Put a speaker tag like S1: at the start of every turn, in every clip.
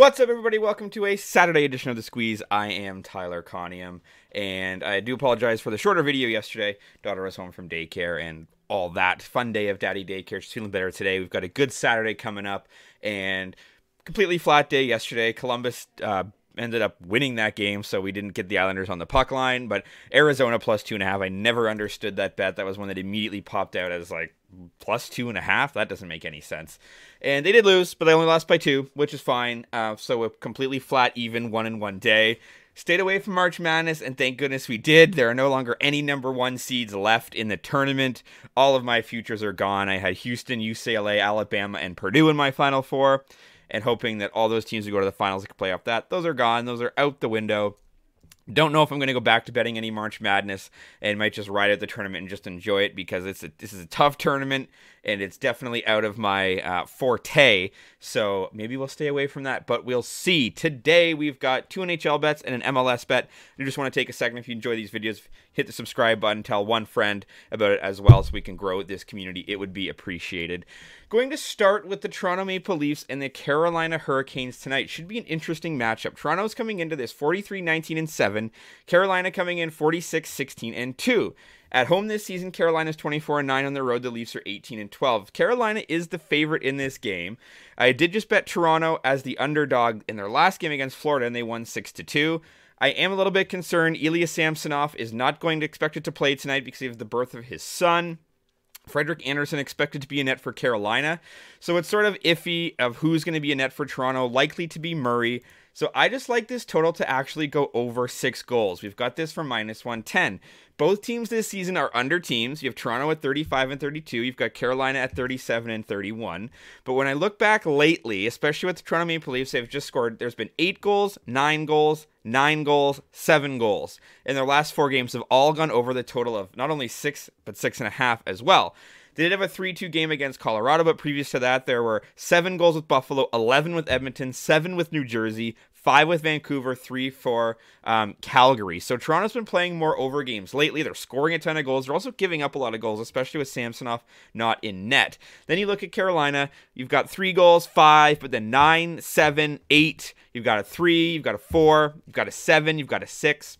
S1: What's up, everybody? Welcome to a Saturday edition of The Squeeze. I am Tyler Conium, and I do apologize for the shorter video yesterday. Daughter was home from daycare and all that. Fun day of daddy daycare. She's feeling better today. We've got a good Saturday coming up, and completely flat day yesterday. Columbus uh, ended up winning that game, so we didn't get the Islanders on the puck line. But Arizona plus two and a half, I never understood that bet. That was one that immediately popped out as like plus two and a half. That doesn't make any sense. And they did lose, but they only lost by two, which is fine. Uh, so a completely flat, even one in one day. Stayed away from March Madness, and thank goodness we did. There are no longer any number one seeds left in the tournament. All of my futures are gone. I had Houston, UCLA, Alabama, and Purdue in my final four, and hoping that all those teams would go to the finals and could play off that. Those are gone. Those are out the window. Don't know if I'm going to go back to betting any March Madness and might just ride out the tournament and just enjoy it because it's a, this is a tough tournament and it's definitely out of my uh, forte. So maybe we'll stay away from that, but we'll see. Today we've got two NHL bets and an MLS bet. I just want to take a second if you enjoy these videos, hit the subscribe button, tell one friend about it as well so we can grow this community. It would be appreciated. Going to start with the Toronto Maple Leafs and the Carolina Hurricanes tonight. Should be an interesting matchup. Toronto's coming into this 43 19 and 7, Carolina coming in 46 16 and 2. At home this season, Carolina's 24 and 9 on the road. The Leafs are 18 and 12. Carolina is the favorite in this game. I did just bet Toronto as the underdog in their last game against Florida, and they won 6 to 2. I am a little bit concerned. Ilya Samsonov is not going to expect it to play tonight because of the birth of his son. Frederik Andersen expected to be a net for Carolina. So it's sort of iffy of who's going to be a net for Toronto. Likely to be Murray. So I just like this total to actually go over six goals. We've got this for minus 110. Both teams this season are under teams. You have Toronto at 35 and 32. You've got Carolina at 37 and 31. But when I look back lately, especially with the Toronto Maple Leafs, they've just scored. There's been eight goals, nine goals, nine goals, seven goals. In their last four games have all gone over the total of not only six, but six and a half as well. They did have a 3 2 game against Colorado, but previous to that, there were seven goals with Buffalo, 11 with Edmonton, seven with New Jersey, five with Vancouver, three for um, Calgary. So Toronto's been playing more over games lately. They're scoring a ton of goals. They're also giving up a lot of goals, especially with Samsonov not in net. Then you look at Carolina. You've got three goals, five, but then nine, seven, eight. You've got a three. You've got a four. You've got a seven. You've got a six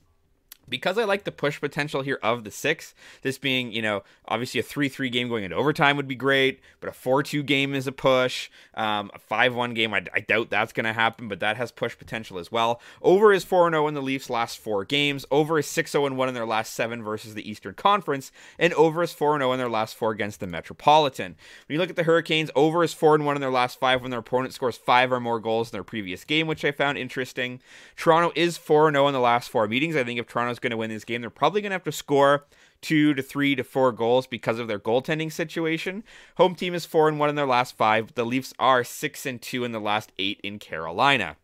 S1: because I like the push potential here of the six, this being, you know, obviously a 3 3 game going into overtime would be great, but a 4 2 game is a push. Um, a 5 1 game, I, I doubt that's going to happen, but that has push potential as well. Over is 4 0 in the Leafs' last four games. Over is 6 0 1 in their last seven versus the Eastern Conference. And over is 4 0 in their last four against the Metropolitan. When you look at the Hurricanes, over is 4 1 in their last five when their opponent scores five or more goals in their previous game, which I found interesting. Toronto is 4 0 in the last four meetings. I think if Toronto's going to win this game, they're probably going to have to score two to three to four goals because of their goaltending situation. Home team is four and one in their last five. The Leafs are six and two in the last eight in Carolina.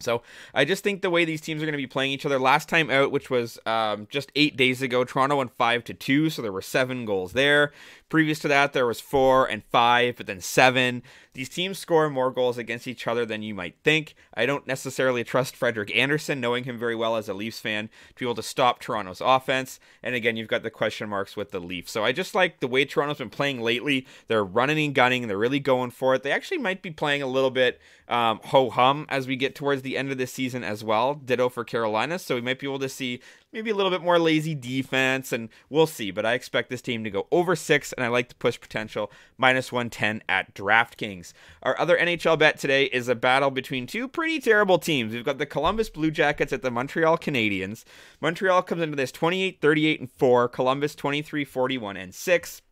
S1: So I just think the way these teams are going to be playing each other. Last time out, which was um, just eight days ago, Toronto won five to two, so there were seven goals there. Previous to that, there was four and five, but then seven. These teams score more goals against each other than you might think. I don't necessarily trust Frederik Andersen, knowing him very well as a Leafs fan, to be able to stop Toronto's offense. And again, you've got the question marks with the Leafs. So I just like the way Toronto's been playing lately. They're running and gunning. They're really going for it. They actually might be playing a little bit um, ho hum as we get towards the end of the season as well. Ditto for Carolina. So we might be able to see maybe a little bit more lazy defense, and we'll see. But I expect this team to go over six, and I like the push potential minus 110 at DraftKings. Our other NHL bet today is a battle between two pretty terrible teams. We've got the Columbus Blue Jackets at the Montreal Canadiens. Montreal comes into this 28 38 and 4, Columbus 23 41 and 6.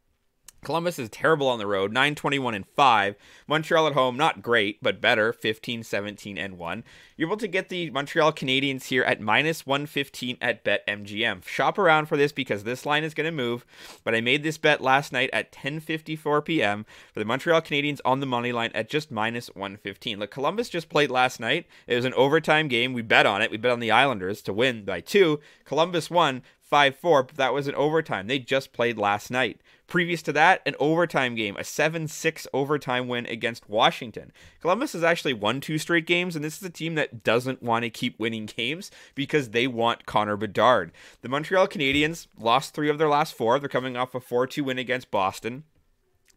S1: Columbus is terrible on the road, 921 and 5. Montreal at home, not great, but better, 15 17 and 1. You're able to get the Montreal Canadiens here at minus 115 at BetMGM. Shop around for this because this line is going to move, but I made this bet last night at 10:54 p.m. for the Montreal Canadiens on the money line at just minus 115. Look, Columbus just played last night. It was an overtime game. We bet on it. We bet on the Islanders to win by 2. Columbus won 5 4, but that was an overtime. They just played last night. Previous to that, an overtime game, a 7 6 overtime win against Washington. Columbus has actually won two straight games, and this is a team that doesn't want to keep winning games because they want Connor Bedard. The Montreal Canadiens lost three of their last four. They're coming off a 4 2 win against Boston.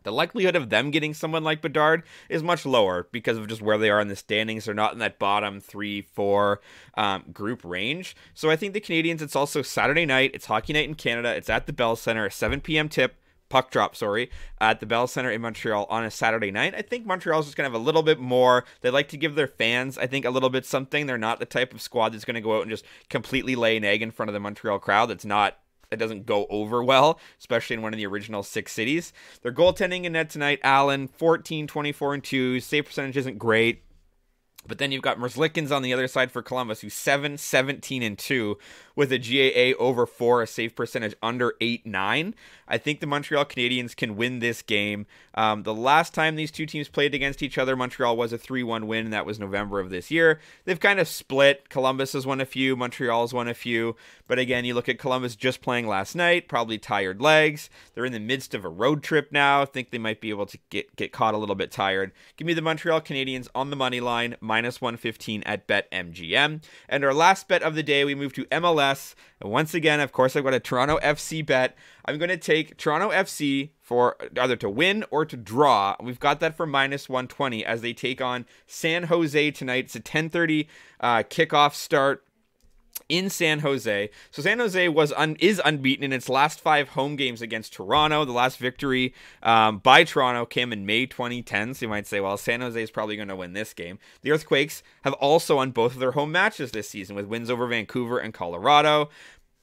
S1: The likelihood of them getting someone like Bedard is much lower because of just where they are in the standings. They're not in that bottom three, four um, group range. So I think the Canadiens, it's also Saturday night. It's hockey night in Canada. It's at the Bell Center, a 7 p.m. tip puck drop, sorry, at the Bell Center in Montreal on a Saturday night. I think Montreal's just going to have a little bit more. They like to give their fans, I think, a little bit something. They're not the type of squad that's going to go out and just completely lay an egg in front of the Montreal crowd. That's not that doesn't go over well, especially in one of the original six cities. Their goaltending in net tonight, Allen, 14, 24, and 2. Save percentage isn't great. But then you've got Merzlikins on the other side for Columbus, who's 7, 17, and 2 with a GAA over 4, a save percentage under 8, 9. I think the Montreal Canadiens can win this game. Um, the last time these two teams played against each other, Montreal was a 3 1 win, and that was November of this year. They've kind of split. Columbus has won a few, Montreal has won a few. But again, you look at Columbus just playing last night, probably tired legs. They're in the midst of a road trip now. I think they might be able to get, get caught a little bit tired. Give me the Montreal Canadiens on the money line, minus 115 at BetMGM. And our last bet of the day, we move to MLS. And once again, of course, I've got a Toronto FC bet. I'm going to take Toronto FC for either to win or to draw. We've got that for minus 120 as they take on San Jose tonight. It's a 10:30 uh, kickoff start in San Jose. So San Jose was un- is unbeaten in its last five home games against Toronto. The last victory um, by Toronto came in May 2010. So you might say, well, San Jose is probably going to win this game. The Earthquakes have also won both of their home matches this season with wins over Vancouver and Colorado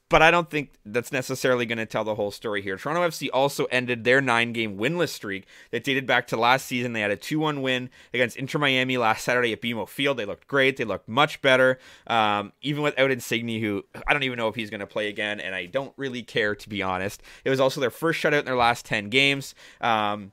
S1: but I don't think that's necessarily going to tell the whole story here. Toronto FC also ended their nine game winless streak that dated back to last season. They had a 2 1 win against Inter Miami last Saturday at BMO Field. They looked great. They looked much better, um, even without Insigne, who I don't even know if he's going to play again, and I don't really care, to be honest. It was also their first shutout in their last 10 games. Um,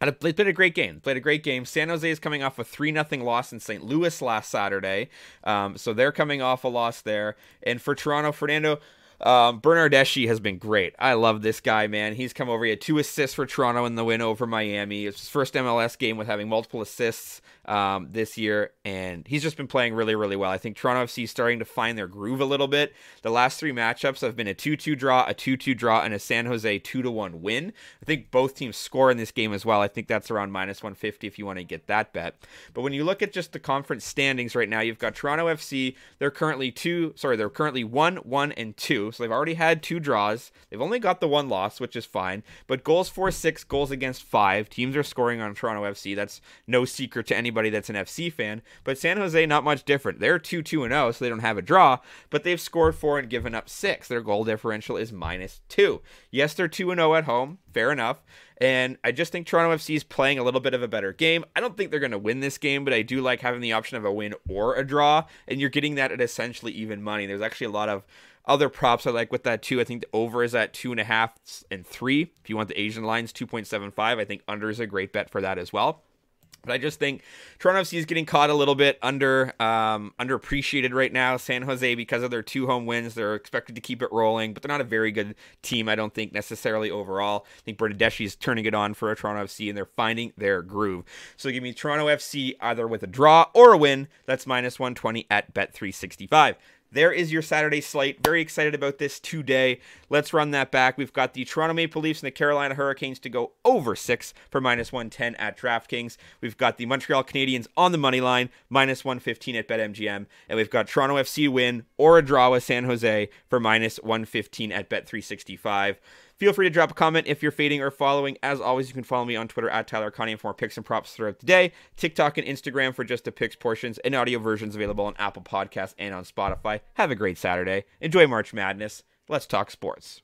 S1: they played a great game. Played a great game. San Jose is coming off a three nothing loss in St. Louis last Saturday, um, so they're coming off a loss there. And for Toronto, Fernando um, Bernardeschi has been great. I love this guy, man. He's come over. He had two assists for Toronto in the win over Miami. It's his first MLS game with having multiple assists um, this year, and he's just been playing really, really well. I think Toronto FC is starting to find their groove a little bit. The last three matchups have been a 2 2 draw, a 2 2 draw, and a San Jose 2 1 win. I think both teams score in this game as well. I think that's around minus 150 if you want to get that bet. But when you look at just the conference standings right now, you've got Toronto FC. They're currently two, sorry, they're currently 1 1 and 2. So they've already had two draws. They've only got the one loss, which is fine. But goals for 6, goals against 5. Teams are scoring on Toronto FC. That's no secret to anybody that's an FC fan. But San Jose, not much different. They're 2 2 0, so they don't have a draw, but they've scored four and given up six. Their goal differential is minus two. Yes, they're 2 0 at home. Fair enough. And I just think Toronto FC is playing a little bit of a better game. I don't think they're going to win this game, but I do like having the option of a win or a draw. And you're getting that at essentially even money. There's actually a lot of other props I like with that too. I think the over is at two and a half and three. If you want the Asian lines, 2.75. I think under is a great bet for that as well. But I just think Toronto FC is getting caught a little bit under um, underappreciated right now. San Jose, because of their two home wins, they're expected to keep it rolling, but they're not a very good team, I don't think, necessarily overall. I think Bernardeschi is turning it on for Toronto FC, and they're finding their groove. So give me Toronto FC either with a draw or a win. That's minus 120 at Bet365 there is your Saturday slate. Very excited about this today. Let's run that back. We've got the Toronto Maple Leafs and the Carolina Hurricanes to go over six for minus 110 at DraftKings. We've got the Montreal Canadiens on the money line, minus 115 at BetMGM. And we've got Toronto FC win or a draw with San Jose for minus 115 at Bet365. Feel free to drop a comment if you're fading or following. As always, you can follow me on Twitter at Tyler Conium for more picks and props throughout the day. TikTok and Instagram for just the picks portions and audio versions available on Apple Podcasts and on Spotify. Have a great Saturday. Enjoy March Madness. Let's talk sports.